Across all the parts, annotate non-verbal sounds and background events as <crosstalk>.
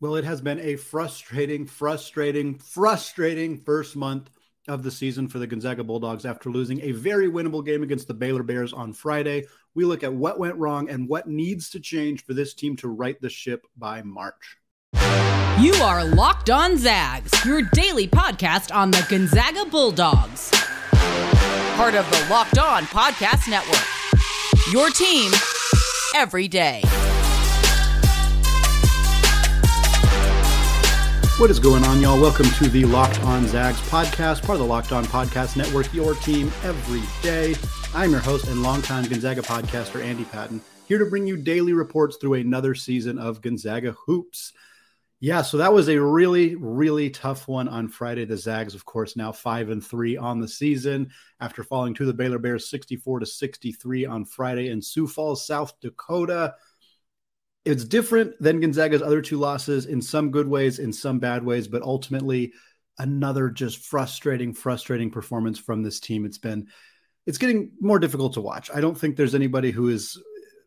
Well, it has been a frustrating, frustrating, frustrating first month of the season for the Gonzaga Bulldogs after losing a very winnable game against the Baylor Bears on Friday. We look at what went wrong and what needs to change for this team to right the ship by March. You are Locked On Zags, your daily podcast on the Gonzaga Bulldogs. Part of the Locked On Podcast Network. Your team every day. What is going on, y'all? Welcome to the Locked On Zags podcast, part of the Locked On Podcast Network, your team every day. I'm your host and longtime Gonzaga podcaster, Andy Patton, here to bring you daily reports through another season of Gonzaga Hoops. Yeah, so that was a really, really tough one on Friday. The Zags, of course, now five and three on the season after falling to the Baylor Bears 64 to 63 on Friday in Sioux Falls, South Dakota it's different than Gonzaga's other two losses in some good ways, in some bad ways, but ultimately another just frustrating, frustrating performance from this team. It's been it's getting more difficult to watch. I don't think there's anybody who has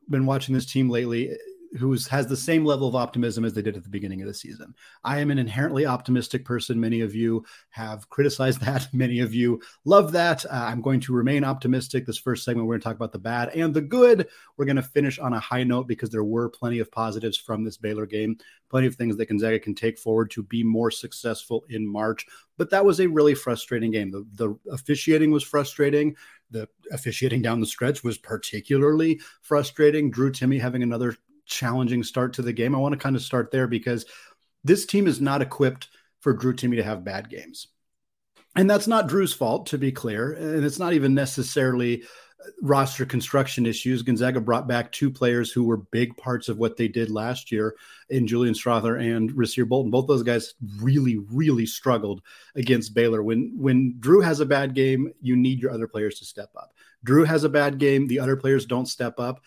been watching this team lately who has the same level of optimism as they did at the beginning of the season. I am an inherently optimistic person. Many of you have criticized <laughs> that. Many of you love that. Uh, I'm going to remain optimistic. This first segment, we're going to talk about the bad and the good. We're going to finish on a high note because there were plenty of positives from this Baylor game, plenty of things that Gonzaga can take forward to be more successful in March. But that was a really frustrating game. The, the officiating was frustrating. The officiating down the stretch was particularly frustrating. Drew Timme having another challenging start to the game. I want to kind of start there because this team is not equipped for Drew Timme to have bad games. And that's not Drew's fault, to be clear. And it's not even necessarily uh, roster construction issues. Gonzaga brought back two players who were big parts of what they did last year in Julian Strawther and Rasir Bolton. Both those guys really, really struggled against Baylor. When when Drew has a bad game, you need your other players to step up. Drew has a bad game, the other players don't step up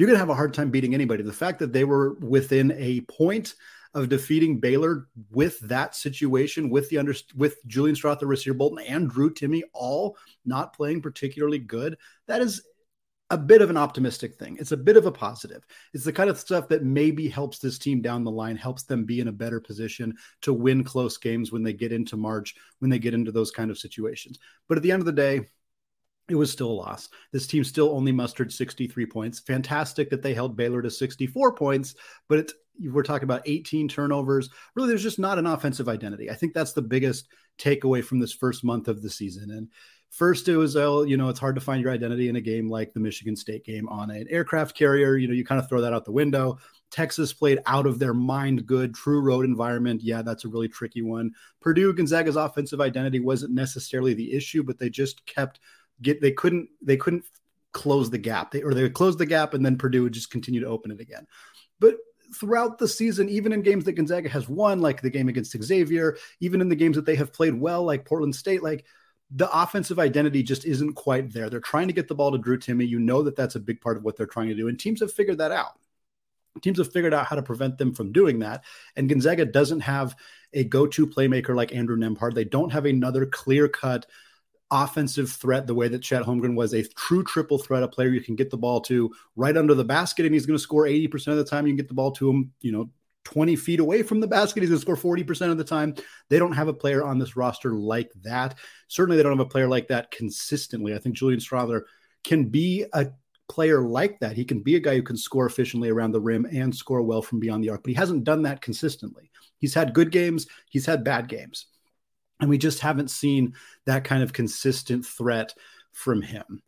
you're going to have a hard time beating anybody. The fact that they were within a point of defeating Baylor with that situation, with the under with Julian Strawther, Rasir Bolton, and Drew Timme all not playing particularly good, that is a bit of an optimistic thing. It's a bit of a positive. It's the kind of stuff that maybe helps this team down the line, helps them be in a better position to win close games when they get into March, when they get into those kind of situations. But at the end of the day, it was still a loss. This team still only mustered 63 points. Fantastic that they held Baylor to 64 points, but we're talking about 18 turnovers. Really, there's just not an offensive identity. I think that's the biggest takeaway from this first month of the season. And first, it was, uh, you know, it's hard to find your identity in a game like the Michigan State game on an aircraft carrier. You know, you kind of throw that out the window. Texas played out of their mind good, true road environment. Yeah, that's a really tricky one. Purdue, Gonzaga's offensive identity wasn't necessarily the issue, but they just kept – get they couldn't they couldn't close the gap. They or they would close the gap and then Purdue would just continue to open it again. But throughout the season, even in games that Gonzaga has won, like the game against Xavier, even in the games that they have played well, like Portland State, like the offensive identity just isn't quite there. They're trying to get the ball to Drew Timme. You know that that's a big part of what they're trying to do, and teams have figured that out. Teams have figured out how to prevent them from doing that. And Gonzaga doesn't have a go-to playmaker like Andrew Nembhard. They don't have another clear-cut offensive threat the way that Chet Holmgren was a true triple threat, a player you can get the ball to right under the basket, and he's going to score 80% of the time. You can get the ball to him, you know, 20 feet away from the basket. He's going to score 40% of the time. They don't have a player on this roster like that. Certainly, they don't have a player like that consistently. I think Julian Strawther can be a player like that. He can be a guy who can score efficiently around the rim and score well from beyond the arc, but he hasn't done that consistently. He's had good games, he's had bad games. And we just haven't seen that kind of consistent threat from him.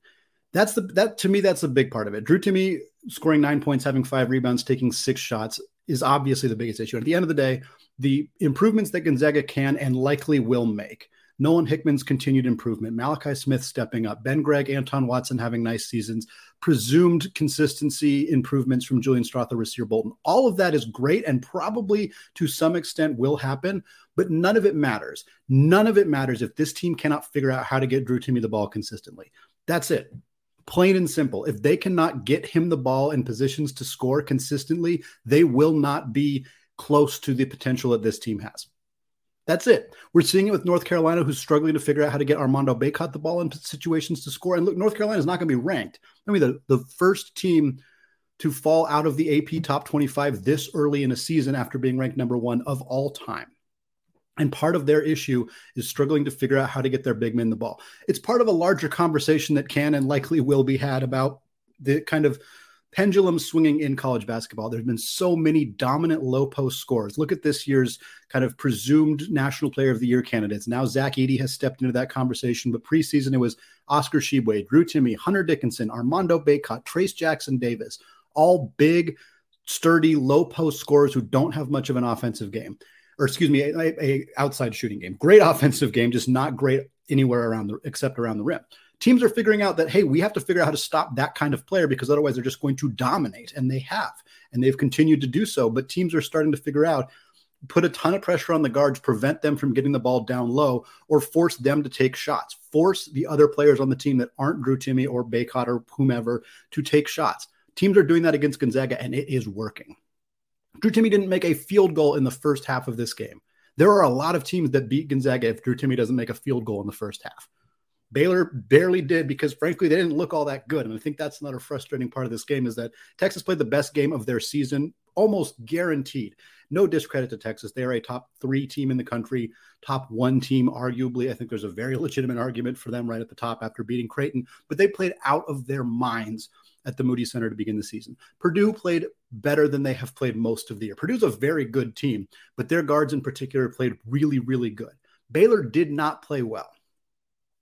That's the that to me that's a big part of it. Drew Timme scoring nine points, having five rebounds, taking six shots is obviously the biggest issue. At the end of the day, the improvements that Gonzaga can and likely will make Nolan Hickman's continued improvement, Malachi Smith stepping up, Ben Gregg, Anton Watson having nice seasons, presumed consistency improvements from Julian Strawther, Rasir Bolton. All of that is great and probably to some extent will happen, but none of it matters. None of it matters if this team cannot figure out how to get Drew Timme the ball consistently. That's it. Plain and simple. If they cannot get him the ball in positions to score consistently, they will not be close to the potential that this team has. That's it. We're seeing it with North Carolina, who's struggling to figure out how to get Armando Bacot the ball in situations to score. And look, North Carolina is not going to be ranked. I mean, the, the first team to fall out of the AP top 25 this early in a season after being ranked number one of all time. And part of their issue is struggling to figure out how to get their big men the ball. It's part of a larger conversation that can and likely will be had about the kind of pendulum swinging in college basketball. There's been so many dominant low post scores. Look at this year's kind of presumed National Player of the Year candidates. Now Zach Edey has stepped into that conversation, but preseason it was Oscar Tshiebwe, Drew Timme, Hunter Dickinson, Armando Bacot, Trayce Jackson Davis, all big, sturdy, low post scorers who don't have much of an offensive game. Or excuse me, a, a outside shooting game. Great <laughs> offensive game, just not great anywhere around the except around the rim teams are figuring out that hey we have to figure out how to stop that kind of player because otherwise they're just going to dominate and they have and they've continued to do so. But teams are starting to figure out put a ton of pressure on the guards prevent them from getting the ball down low or force them to take shots. Force the other players on the team that aren't Drew Timme or Bacot or whomever to take shots. Teams are doing that against Gonzaga and it is working. Drew Timme didn't make a field goal in the first half of this game. There are a lot of teams that beat Gonzaga if Drew Timme doesn't make a field goal in the first half Baylor barely did because, frankly, they didn't look all that good. And I think that's another frustrating part of this game is that Texas played the best game of their season, almost guaranteed. No discredit to Texas. They are a top three team in the country, top one team, arguably. I think there's a very legitimate argument for them right at the top after beating Creighton, but they played out of their minds at the Moody Center to begin the season. Purdue played better than they have played most of the year. Purdue's a very good team, but their guards in particular played really, really good. Baylor did not play well.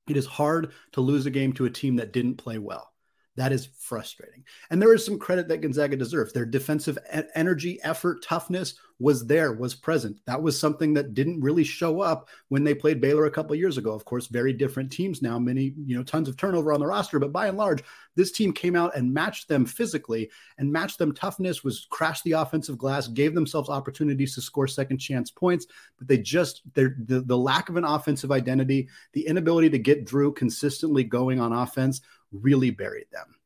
It is hard to lose a game to a team that didn't play well. That is frustrating. And there is some credit that Gonzaga deserves. Their defensive energy, effort, toughness was there, was present. That was something that didn't really show up when they played Baylor a couple years ago. Of course, very different teams now, many, you know, tons of turnover on the roster, but by and large, this team came out and matched them physically and matched them toughness, was crashed the offensive glass, gave themselves opportunities to score second chance points, but they just the, the lack of an offensive identity, the inability to get Drew consistently going on offense really buried them.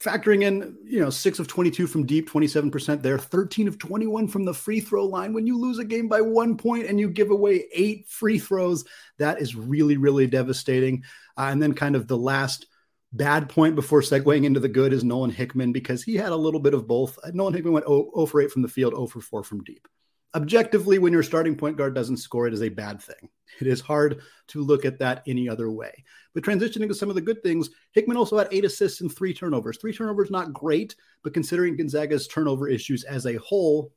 Factoring in, you know, six of 22 from deep, 27% there, 13 of 21 from the free throw line. When you lose a game by one point and you give away eight free throws, that is really, really devastating. Uh, and then, kind of the last bad point before segueing into the good is Nolan Hickman because he had a little bit of both. Nolan Hickman went 0 for 8 from the field, 0 for 4 from deep objectively, when your starting point guard doesn't score, it is a bad thing. It is hard to look at that any other way. But transitioning to some of the good things, Hickman also had eight assists and three turnovers. Three turnovers, not great, but considering Gonzaga's turnover issues as a whole,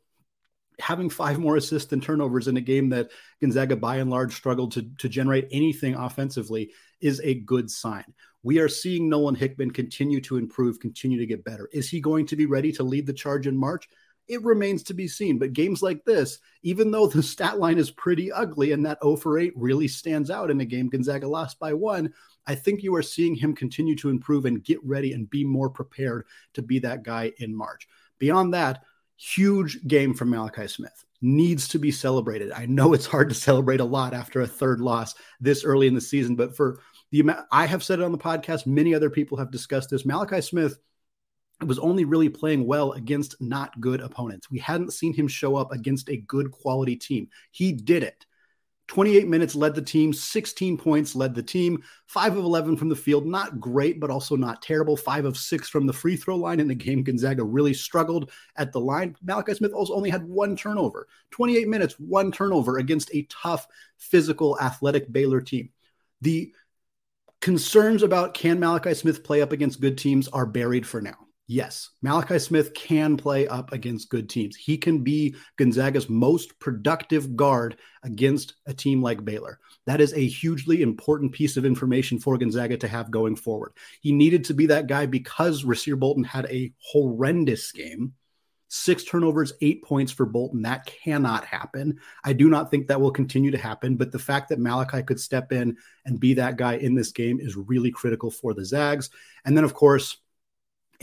having five more assists than turnovers in a game that Gonzaga by and large struggled to, to generate anything offensively is a good sign. We are seeing Nolan Hickman continue to improve, continue to get better. Is he going to be ready to lead the charge in March? It remains to be seen. But games like this, even though the stat line is pretty ugly and that 0 for 8 really stands out in a game Gonzaga lost by one, I think you are seeing him continue to improve and get ready and be more prepared to be that guy in March. Beyond that, huge game from Malachi Smith. Needs to be celebrated. I know it's hard to celebrate a lot after a third loss this early in the season, but for the amount I have said it on the podcast, many other people have discussed this. Malachi Smith was only really playing well against not good opponents. We hadn't seen him show up against a good quality team. He did it. 28 minutes led the team, 16 points led the team, 5 of 11 from the field. Not great, but also not terrible. 5 of 6 from the free throw line in the game. Gonzaga really struggled at the line. Malachi Smith also only had one turnover. 28 minutes, one turnover against a tough, physical, athletic Baylor team. The concerns about can Malachi Smith play up against good teams are buried for now. Yes, Malachi Smith can play up against good teams. He can be Gonzaga's most productive guard against a team like Baylor. That is a hugely important piece of information for Gonzaga to have going forward. He needed to be that guy because Rasir Bolton had a horrendous game. Six turnovers, eight points for Bolton. That cannot happen. I do not think that will continue to happen. But the fact that Malachi could step in and be that guy in this game is really critical for the Zags. And then, of course,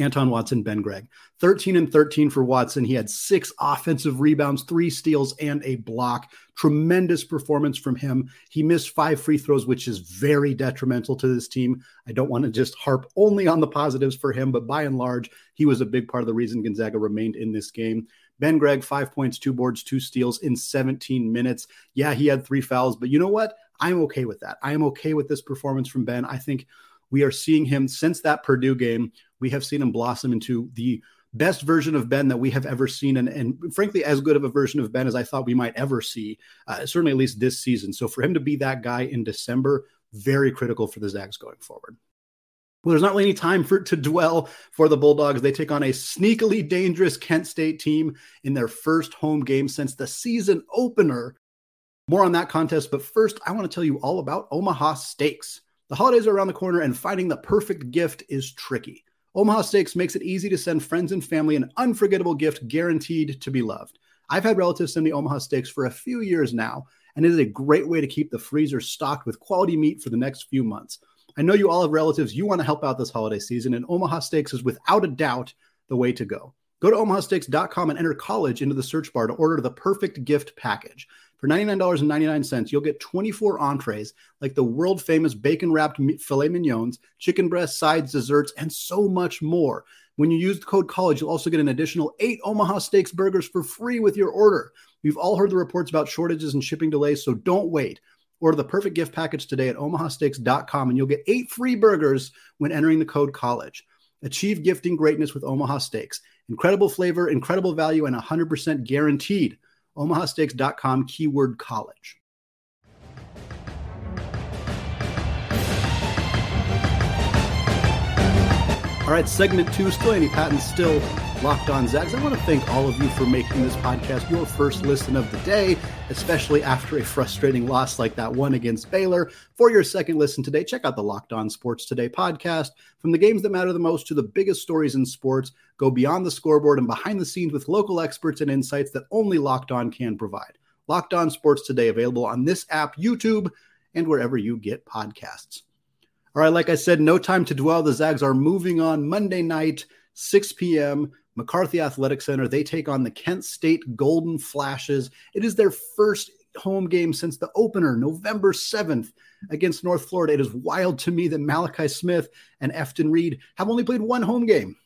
Anton Watson, Ben Gregg. 13 and 13 for Watson. He had six offensive rebounds, three steals, and a block. Tremendous performance from him. He missed five free throws, which is very detrimental to this team. I don't want to just harp only on the positives for him, but by and large, he was a big part of the reason Gonzaga remained in this game. Ben Gregg, five points, two boards, two steals in 17 minutes. Yeah, he had three fouls, but you know what? I'm okay with that. I am okay with this performance from Ben. I think we are seeing him since that Purdue game we have seen him blossom into the best version of Ben that we have ever seen, and, and frankly, as good of a version of Ben as I thought we might ever see, uh, certainly at least this season. So for him to be that guy in December, very critical for the Zags going forward. Well, there's not really any time for to dwell for the Bulldogs. They take on a sneakily dangerous Kent State team in their first home game since the season opener. More on that contest, but first, I want to tell you all about Omaha Steaks. The holidays are around the corner, and finding the perfect gift is tricky. Omaha Steaks makes it easy to send friends and family an unforgettable gift guaranteed to be loved. I've had relatives send me Omaha Steaks for a few years now, and it is a great way to keep the freezer stocked with quality meat for the next few months. I know you all have relatives you want to help out this holiday season, and Omaha Steaks is without a doubt the way to go. Go to omahasteaks.com and enter college into the search bar to order the perfect gift package. For $99.99, you'll get 24 entrees like the world famous bacon wrapped filet mignons, chicken breast, sides, desserts, and so much more. When you use the code college, you'll also get an additional eight Omaha Steaks burgers for free with your order. We've all heard the reports about shortages and shipping delays, so don't wait. Order the perfect gift package today at omahasteaks.com and you'll get eight free burgers when entering the code college. Achieve gifting greatness with Omaha Steaks. Incredible flavor, incredible value, and 100% guaranteed omahasteaks.com keyword college. All right, segment two, still Andy Patton, still locked on Zags. I want to thank all of you for making this podcast your first listen of the day, especially after a frustrating loss like that one against Baylor. For your second listen today, check out the Locked On Sports Today podcast. From the games that matter the most to the biggest stories in sports, go beyond the scoreboard and behind the scenes with local experts and insights that only Locked On can provide. Locked On Sports Today available on this app, YouTube, and wherever you get podcasts. All right, like I said, no time to dwell. The Zags are moving on Monday night, 6 p.m. McCarthy Athletic Center. They take on the Kent State Golden Flashes. It is their first home game since the opener, November 7th against North Florida. It is wild to me that Malachi Smith and Efton Reid have only played one home game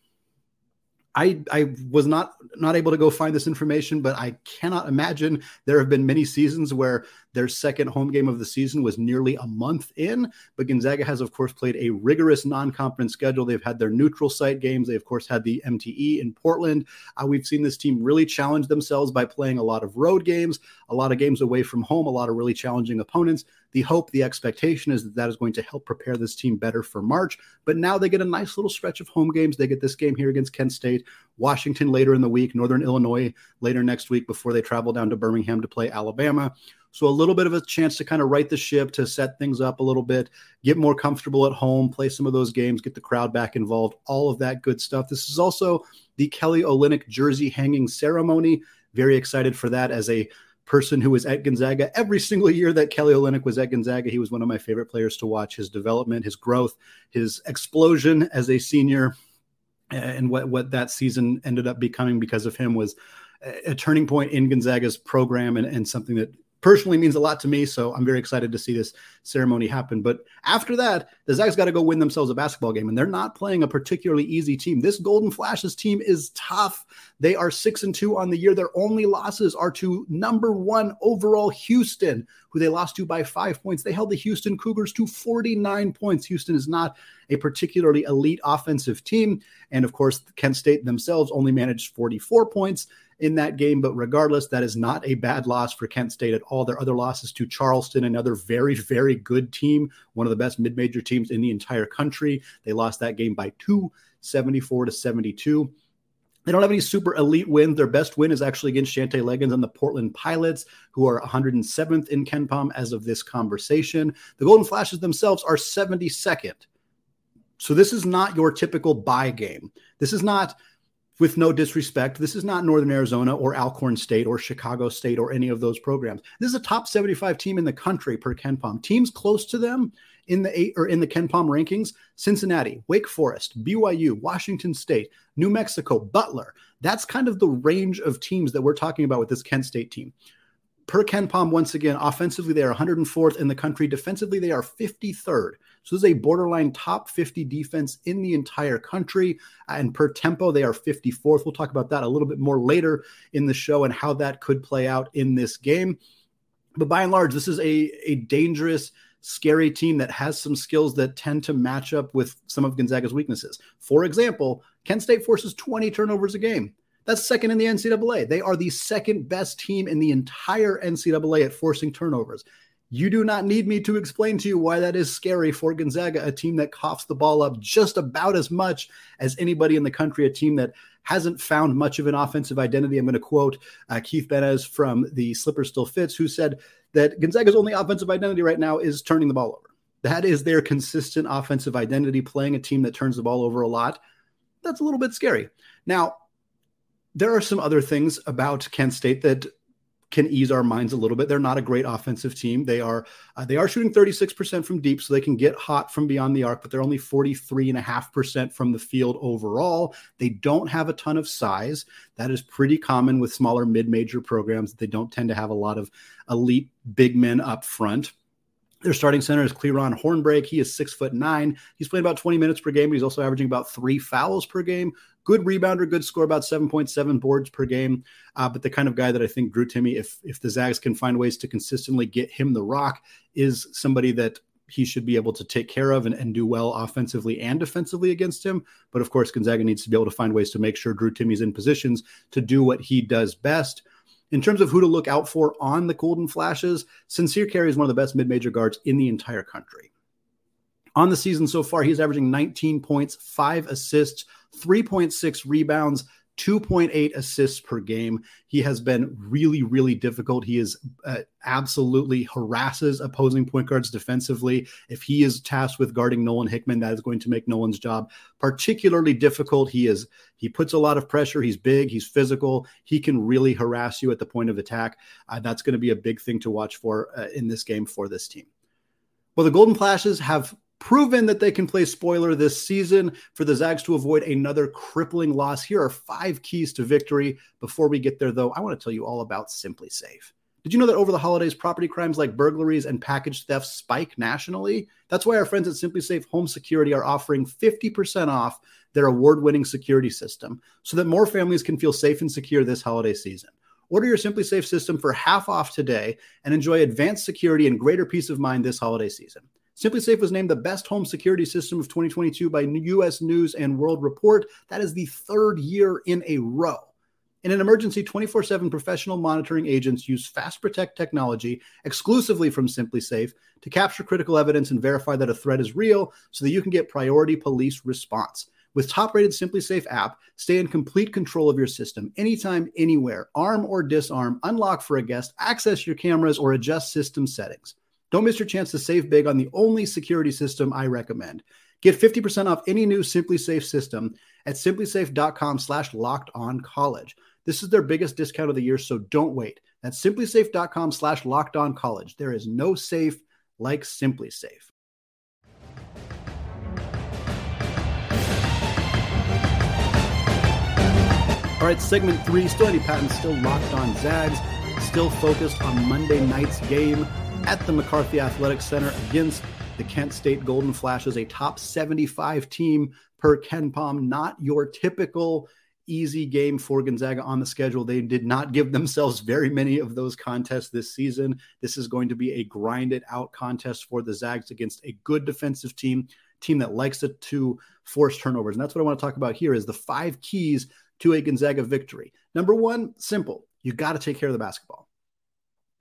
I, I was not not able to go find this information, but I cannot imagine there have been many seasons where their second home game of the season was nearly a month in. But Gonzaga has, of course, played a rigorous non-conference schedule. They've had their neutral site games. They, of course, had the MTE in Portland. Uh, we've seen this team really challenge themselves by playing a lot of road games, a lot of games away from home, a lot of really challenging opponents the hope, the expectation is that that is going to help prepare this team better for March. But now they get a nice little stretch of home games. They get this game here against Kent State, Washington later in the week, Northern Illinois later next week before they travel down to Birmingham to play Alabama. So a little bit of a chance to kind of right the ship, to set things up a little bit, get more comfortable at home, play some of those games, get the crowd back involved, all of that good stuff. This is also the Kelly Olynyk jersey hanging ceremony. Very excited for that as a person who was at Gonzaga every single year that Kelly Olynyk was at Gonzaga. He was one of my favorite players to watch. His development, his growth, his explosion as a senior, and what what that season ended up becoming because of him was a turning point in Gonzaga's program and, and something that personally means a lot to me. So I'm very excited to see this ceremony happen. But after that, the Zags got to go win themselves a basketball game, and they're not playing a particularly easy team. This Golden Flashes team is tough. They are six and two on the year. Their only losses are to number one overall Houston, who they lost to by five points. They held the Houston Cougars to 49 points. Houston is not a particularly elite offensive team. And of course, Kent State themselves only managed 44 points in that game. But regardless, that is not a bad loss for Kent State at all. Their other losses to Charleston, another very, very good team, one of the best mid major teams in the entire country. They lost that game by two, 74 to 72. They don't have any super elite wins. Their best win is actually against Shantay Legans and the Portland Pilots, who are 107th in KenPom as of this conversation. The Golden Flashes themselves are 72nd. So this is not your typical buy game. This is not with no disrespect, this is not Northern Arizona or Alcorn State or Chicago State or any of those programs. This is a top 75 team in the country per KenPom. Teams close to them in the eight or in the KenPom rankings: Cincinnati, Wake Forest, BYU, Washington State, New Mexico, Butler. That's kind of the range of teams that we're talking about with this Kent State team per KenPom, once again, offensively, they are 104th in the country. Defensively, they are 53rd. So this is a borderline top 50 defense in the entire country. And per tempo, they are 54th. We'll talk about that a little bit more later in the show and how that could play out in this game. But by and large, this is a, a dangerous scary team that has some skills that tend to match up with some of Gonzaga's weaknesses. For example, Kent State forces 20 turnovers a game. That's second in the NCAA. They are the second best team in the entire NCAA at forcing turnovers. You do not need me to explain to you why that is scary for Gonzaga, a team that coughs the ball up just about as much as anybody in the country, a team that hasn't found much of an offensive identity. I'm going to quote uh, Keith Benez from the Slipper Still Fits, who said that Gonzaga's only offensive identity right now is turning the ball over. That is their consistent offensive identity, playing a team that turns the ball over a lot. That's a little bit scary. Now, there are some other things about Kent State that can ease our minds a little bit. They're not a great offensive team. They are uh, they are shooting 36% from deep, so they can get hot from beyond the arc, but they're only 43.5% from the field overall. They don't have a ton of size. That is pretty common with smaller mid-major programs. They don't tend to have a lot of elite big men up front. Their starting center is Cli'Ron Hornbeak. He is six foot nine. He's playing about 20 minutes per game, but he's also averaging about three fouls per game. Good rebounder, good score, about 7.7 boards per game. Uh, but the kind of guy that I think Drew Timme, if if the Zags can find ways to consistently get him the rock, is somebody that he should be able to take care of and, and do well offensively and defensively against him. But of course, Gonzaga needs to be able to find ways to make sure Drew Timme's in positions to do what he does best. In terms of who to look out for on the Golden Flashes, Sincere Carry is one of the best mid major guards in the entire country. On the season so far, he's averaging 19 points, five assists, 3.6 rebounds, 2.8 assists per game. He has been really, really difficult. He is uh, absolutely harasses opposing point guards defensively. If he is tasked with guarding Nolan Hickman, that is going to make Nolan's job particularly difficult. He is he puts a lot of pressure. He's big. He's physical. He can really harass you at the point of attack. Uh, that's going to be a big thing to watch for uh, in this game for this team. Well, the Golden Flashes have proven that they can play spoiler this season for the Zags to avoid another crippling loss. Here are five keys to victory. Before we get there, though, I want to tell you all about SimpliSafe. Did you know that over the holidays, property crimes like burglaries and package theft spike nationally? That's why our friends at SimpliSafe Home Security are offering 50% off their award winning security system so that more families can feel safe and secure this holiday season. Order your SimpliSafe system for half off today and enjoy advanced security and greater peace of mind this holiday season. SimpliSafe was named the best home security system of 2022 by US News and World Report. That is the third year in a row. In an emergency, 24 7 professional monitoring agents use Fast Protect technology exclusively from SimpliSafe to capture critical evidence and verify that a threat is real so that you can get priority police response. With top rated SimpliSafe app, stay in complete control of your system anytime, anywhere, arm or disarm, unlock for a guest, access your cameras, or adjust system settings. Don't miss your chance to save big on the only security system I recommend. Get 50% off any new SimpliSafe system at simplisafe.com slash locked on college. This is their biggest discount of the year, so don't wait. That's simplisafe.com slash locked on college. There is no safe like SimpliSafe. All right, segment three, still Andy Patton, still locked on Zags, still focused on Monday night's game at the McCarthy Athletic Center against the Kent State Golden Flashes, a top 75 team per KenPom. Not your typical easy game for Gonzaga on the schedule. They did not give themselves very many of those contests this season. This is going to be a grinded out contest for the Zags against a good defensive team, team that likes to, to force turnovers. And that's what I want to talk about here is the five keys to a Gonzaga victory. Number one, simple. You got to take care of the basketball.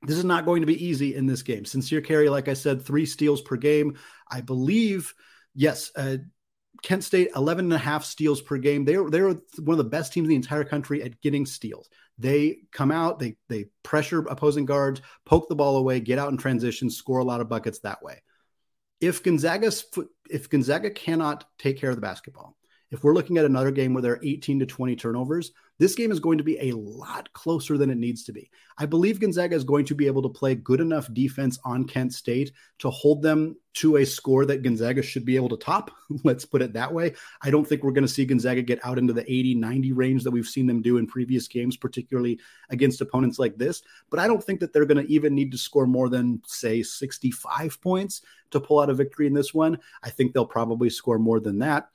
This is not going to be easy in this game. Sincere Carry, like I said, three steals per game. I believe, yes, uh, Kent State, 11 and a half steals per game. They're, they're one of the best teams in the entire country at getting steals. They come out, they, they pressure opposing guards, poke the ball away, get out in transition, score a lot of buckets that way. If Gonzaga's, if Gonzaga cannot take care of the basketball, if we're looking at another game where there are 18 to 20 turnovers, this game is going to be a lot closer than it needs to be. I believe Gonzaga is going to be able to play good enough defense on Kent State to hold them to a score that Gonzaga should be able to top. <laughs> Let's put it that way. I don't think we're going to see Gonzaga get out into the 80 90 range that we've seen them do in previous games, particularly against opponents like this. But I don't think that they're going to even need to score more than, say, 65 points to pull out a victory in this one. I think they'll probably score more than that.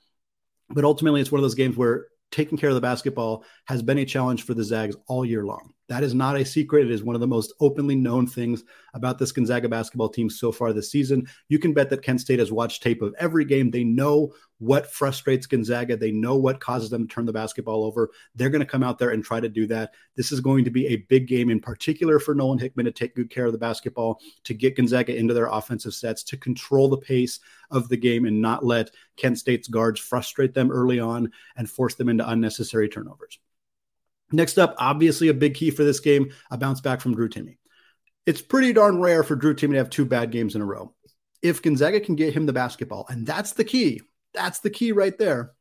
But ultimately, it's one of those games where taking care of the basketball has been a challenge for the Zags all year long. That is not a secret. It is one of the most openly known things about this Gonzaga basketball team so far this season. You can bet that Kent State has watched tape of every game. They know what frustrates Gonzaga. They know what causes them to turn the basketball over. They're going to come out there and try to do that. This is going to be a big game, in particular for Nolan Hickman to take good care of the basketball, to get Gonzaga into their offensive sets, to control the pace of the game and not let Kent State's guards frustrate them early on and force them into unnecessary turnovers. Next up, obviously a big key for this game, a bounce back from Drew Timme. It's pretty darn rare for Drew Timme to have two bad games in a row. If Gonzaga can get him the basketball, and that's the key, that's the key right there.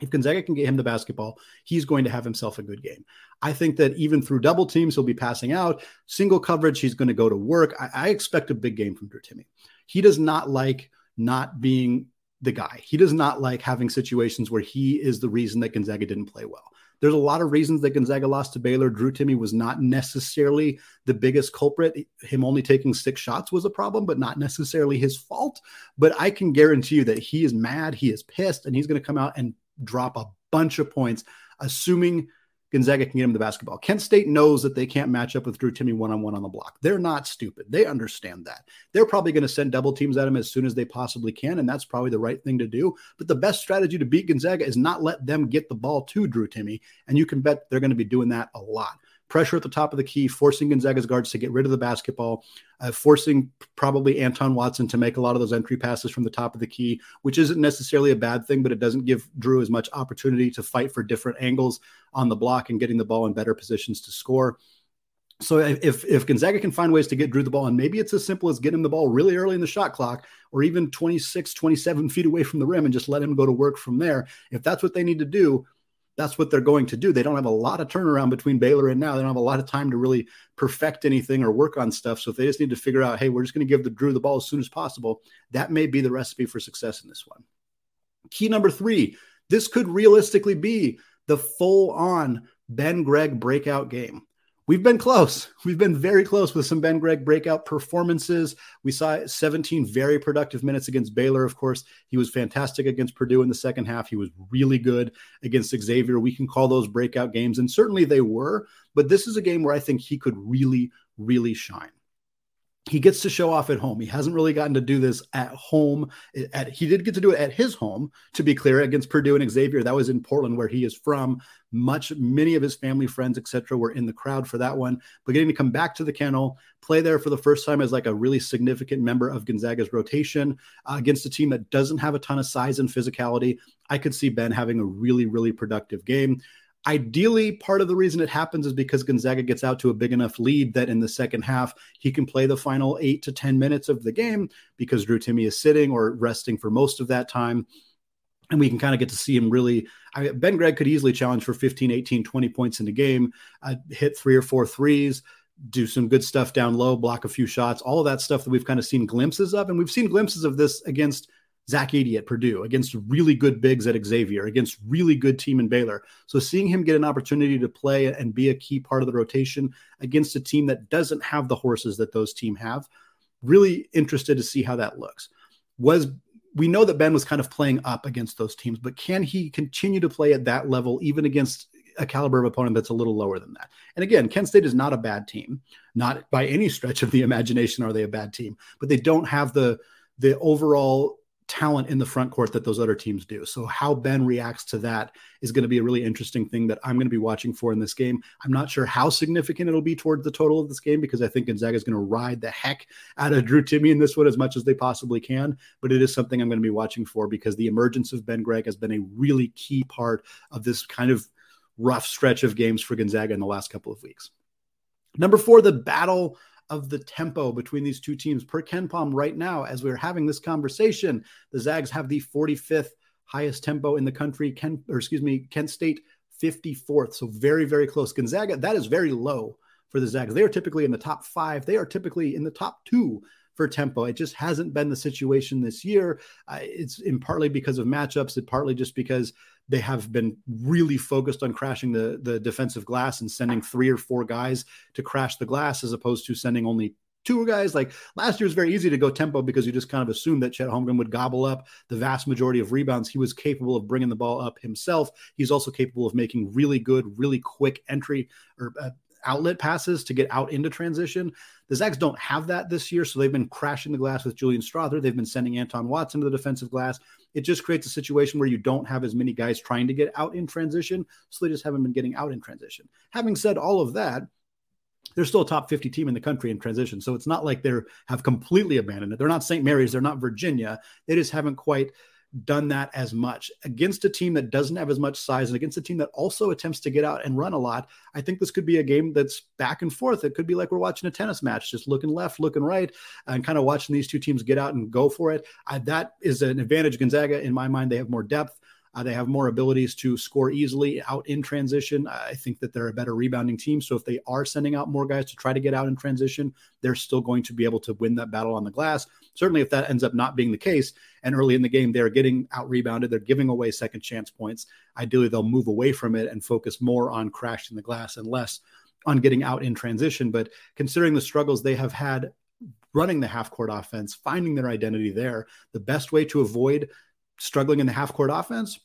If Gonzaga can get him the basketball, he's going to have himself a good game. I think that even through double teams, he'll be passing out. Single coverage, he's going to go to work. I, I expect a big game from Drew Timme. He does not like not being the guy. He does not like having situations where he is the reason that Gonzaga didn't play well. There's a lot of reasons that Gonzaga lost to Baylor. Drew Timme was not necessarily the biggest culprit. Him only taking six shots was a problem, but not necessarily his fault. But I can guarantee you that he is mad, he is pissed, and he's going to come out and drop a bunch of points, assuming – Gonzaga can get him the basketball. Kent State knows that they can't match up with Drew Timme one on one on the block. They're not stupid. They understand that. They're probably going to send double teams at him as soon as they possibly can, and that's probably the right thing to do. But the best strategy to beat Gonzaga is not let them get the ball to Drew Timme, and you can bet they're going to be doing that a lot pressure at the top of the key, forcing Gonzaga's guards to get rid of the basketball, uh, forcing probably Anton Watson to make a lot of those entry passes from the top of the key, which isn't necessarily a bad thing, but it doesn't give Drew as much opportunity to fight for different angles on the block and getting the ball in better positions to score. So if if Gonzaga can find ways to get Drew the ball, and maybe it's as simple as getting him the ball really early in the shot clock, or even 26, 27 feet away from the rim and just let him go to work from there. If that's what they need to do, that's what they're going to do. They don't have a lot of turnaround between Baylor and now. They don't have a lot of time to really perfect anything or work on stuff. So if they just need to figure out, hey, we're just going to give the Drew the ball as soon as possible, that may be the recipe for success in this one. Key number three, this could realistically be the full on Ben Gregg breakout game we've been close. We've been very close with some Ben Gregg breakout performances. We saw 17 very productive minutes against Baylor. Of course, he was fantastic against Purdue in the second half. He was really good against Xavier. We can call those breakout games, and certainly they were. But this is a game where I think he could really, really shine he gets to show off at home. He hasn't really gotten to do this at home. At, he did get to do it at his home, to be clear, against Purdue and Xavier. That was in Portland, where he is from. Much, many of his family, friends, etc., were in the crowd for that one. But getting to come back to the kennel, play there for the first time as like a really significant member of Gonzaga's rotation uh, against a team that doesn't have a ton of size and physicality, I could see Ben having a really, really productive game. Ideally, part of the reason it happens is because Gonzaga gets out to a big enough lead that in the second half, he can play the final eight to 10 minutes of the game because Drew Timme is sitting or resting for most of that time. And we can kind of get to see him really. I ben Gregg could easily challenge for 15, 18, 20 points in the game, uh, hit three or four threes, do some good stuff down low, block a few shots, all of that stuff that we've kind of seen glimpses of. And we've seen glimpses of this against Zach Edey at Purdue, against really good bigs at Xavier, against really good team in Baylor. So seeing him get an opportunity to play and be a key part of the rotation against a team that doesn't have the horses that those team have, really interested to see how that looks. Was we know that Ben was kind of playing up against those teams, but can he continue to play at that level even against a caliber of opponent that's a little lower than that? And again, Kent State is not a bad team, not by any stretch of the imagination are they a bad team, but they don't have the the overall talent in the front court that those other teams do. So how Ben reacts to that is going to be a really interesting thing that I'm going to be watching for in this game. I'm not sure how significant it'll be towards the total of this game because I think Gonzaga is going to ride the heck out of Drew Timme in this one as much as they possibly can. But it is something I'm going to be watching for because the emergence of Ben Gregg has been a really key part of this kind of rough stretch of games for Gonzaga in the last couple of weeks. Number four, the battle of the tempo between these two teams. Per KenPom right now, as we're having this conversation, the Zags have the 45th highest tempo in the country. Ken, or excuse me, Kent State 54th. So very, very close. Gonzaga, that is very low for the Zags. They are typically in the top five. They are typically in the top two for tempo. It just hasn't been the situation this year. Uh, it's in partly because of matchups, it partly just because they have been really focused on crashing the the defensive glass and sending three or four guys to crash the glass as opposed to sending only two guys. Like last year was very easy to go tempo because you just kind of assumed that Chet Holmgren would gobble up the vast majority of rebounds. He was capable of bringing the ball up himself. He's also capable of making really good, really quick entry or uh, outlet passes to get out into transition. The Zags don't have that this year, so they've been crashing the glass with Julian Strawther. They've been sending Anton Watson to the defensive glass. It just creates a situation where you don't have as many guys trying to get out in transition, so they just haven't been getting out in transition. Having said all of that, they're still a top 50 team in the country in transition. So it's not like they have completely abandoned it. They're not St. Mary's, they're not Virginia. They just haven't quite done that as much against a team that doesn't have as much size and against a team that also attempts to get out and run a lot. I think this could be a game that's back and forth. It could be like we're watching a tennis match, just looking left, looking right, and kind of watching these two teams get out and go for it. I, that is an advantage Gonzaga in my mind. They have more depth. Uh, they have more abilities to score easily out in transition. I think that they're a better rebounding team. So if they are sending out more guys to try to get out in transition, they're still going to be able to win that battle on the glass. Certainly, if that ends up not being the case, and early in the game they're getting out rebounded, they're giving away second chance points. Ideally, they'll move away from it and focus more on crashing the glass and less on getting out in transition. But considering the struggles they have had running the half court offense, finding their identity there, the best way to avoid struggling in the half court offense,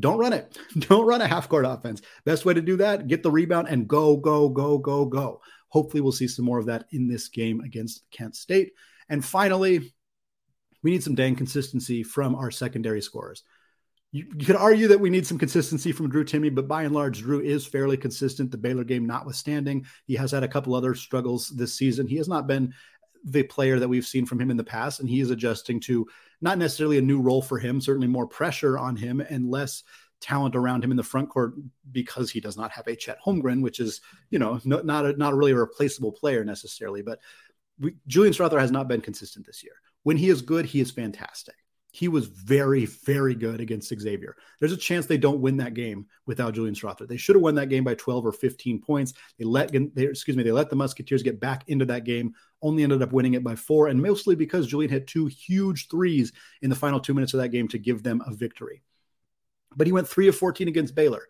don't run it. <laughs> Don't run a half court offense. Best way to do that, get the rebound and go, go, go, go, go. Hopefully, we'll see some more of that in this game against Kent State. And finally, we need some dang consistency from our secondary scorers. You, you, could argue that we need some consistency from Drew Timme, but by and large, Drew is fairly consistent. The Baylor game notwithstanding, he has had a couple other struggles this season. He has not been the player that we've seen from him in the past, and he is adjusting to not necessarily a new role for him, certainly more pressure on him and less talent around him in the front court because he does not have a Chet Holmgren, which is you know no, not a, not really a replaceable player necessarily. But we, Julian Strawther has not been consistent this year. When he is good, he is fantastic he was very, very good against Xavier. There's a chance they don't win that game without Julian Strawther. They should have won that game by 12 or 15 points. They let, they, excuse me, they let the Musketeers get back into that game. Only ended up winning it by four, and mostly because Julian hit two huge threes in the final two minutes of that game to give them a victory. But he went three of 14 against Baylor.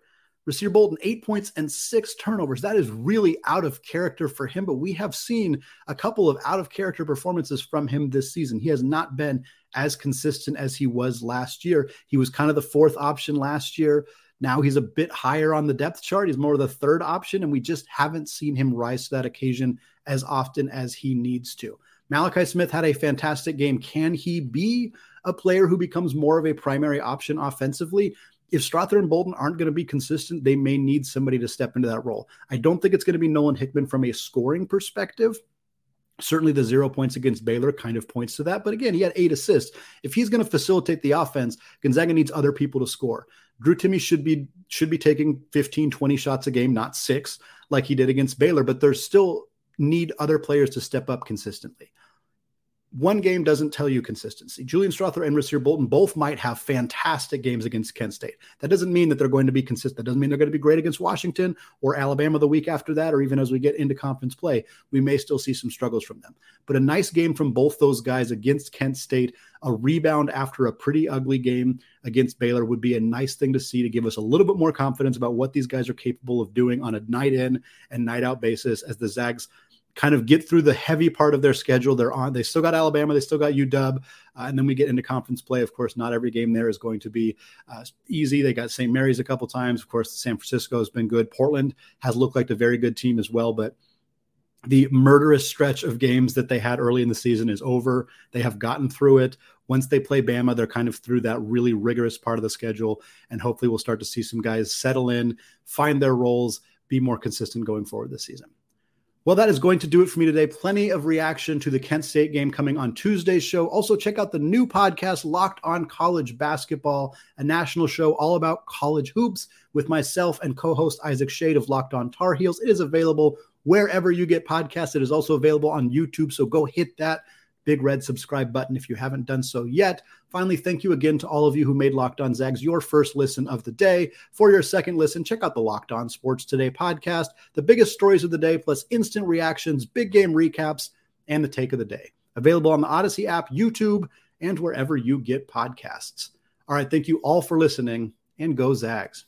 Rasir Bolton, eight points and six turnovers. That is really out of character for him, but we have seen a couple of out of character performances from him this season. He has not been as consistent as he was last year. He was kind of the fourth option last year. Now he's a bit higher on the depth chart. He's more of the third option, and we just haven't seen him rise to that occasion as often as he needs to. Malachi Smith had a fantastic game. Can he be a player who becomes more of a primary option offensively? If Strawther and Bolton aren't going to be consistent, they may need somebody to step into that role. I don't think it's going to be Nolan Hickman from a scoring perspective. Certainly, the zero points against Baylor kind of points to that. But again, he had eight assists. If he's going to facilitate the offense, Gonzaga needs other people to score. Drew Timme should be should be taking 15, 20 shots a game, not six like he did against Baylor. But there's still need other players to step up consistently one game doesn't tell you consistency. Julian Strawther and Rasir Bolton both might have fantastic games against Kent State. That doesn't mean that they're going to be consistent. That doesn't mean they're going to be great against Washington or Alabama the week after that, or even as we get into conference play, we may still see some struggles from them. But a nice game from both those guys against Kent State, a rebound after a pretty ugly game against Baylor would be a nice thing to see to give us a little bit more confidence about what these guys are capable of doing on a night in and night out basis as the Zags kind of get through the heavy part of their schedule. They're on. They still got Alabama. They still got UW, uh, and then we get into conference play. Of course, not every game there is going to be uh, easy. They got St. Mary's a couple times. Of course, San Francisco has been good. Portland has looked like a very good team as well, but. The murderous stretch of games that they had early in the season is over. They have gotten through it. Once they play Bama, they're kind of through that really rigorous part of the schedule. And hopefully, we'll start to see some guys settle in, find their roles, be more consistent going forward this season. Well, that is going to do it for me today. Plenty of reaction to the Kent State game coming on Tuesday's show. Also, check out the new podcast, Locked on College Basketball, a national show all about college hoops with myself and co host Isaac Shade of Locked on Tar Heels. It is available wherever you get podcasts. It is also available on YouTube. So go hit that big red subscribe button if you haven't done so yet. Finally, thank you again to all of you who made Locked On Zags your first listen of the day. For your second listen, check out the Locked On Sports Today podcast, the biggest stories of the day, plus instant reactions, big game recaps, and the take of the day. Available on the Audacy app, YouTube, and wherever you get podcasts. All right, thank you all for listening, and go Zags.